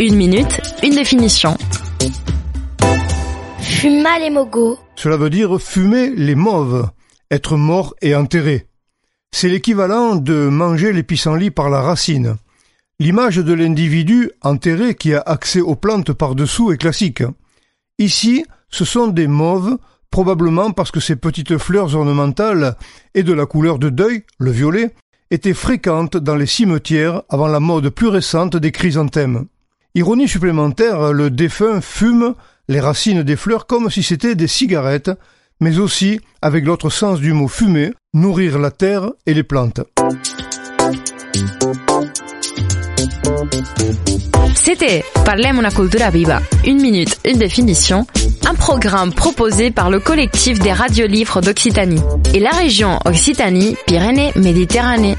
Une minute, une définition. Fuma les mogos. Cela veut dire fumer les mauves, être mort et enterré. C'est l'équivalent de manger les pissenlits par la racine. L'image de l'individu enterré qui a accès aux plantes par-dessous est classique. Ici, ce sont des mauves probablement parce que ces petites fleurs ornementales et de la couleur de deuil, le violet, étaient fréquentes dans les cimetières avant la mode plus récente des chrysanthèmes. Ironie supplémentaire, le défunt fume les racines des fleurs comme si c'était des cigarettes, mais aussi, avec l'autre sens du mot fumer, nourrir la terre et les plantes. C'était Parlem una cultura viva. Une minute, une définition. Un programme proposé par le collectif des radiolivres d'Occitanie et la région Occitanie-Pyrénées-Méditerranée.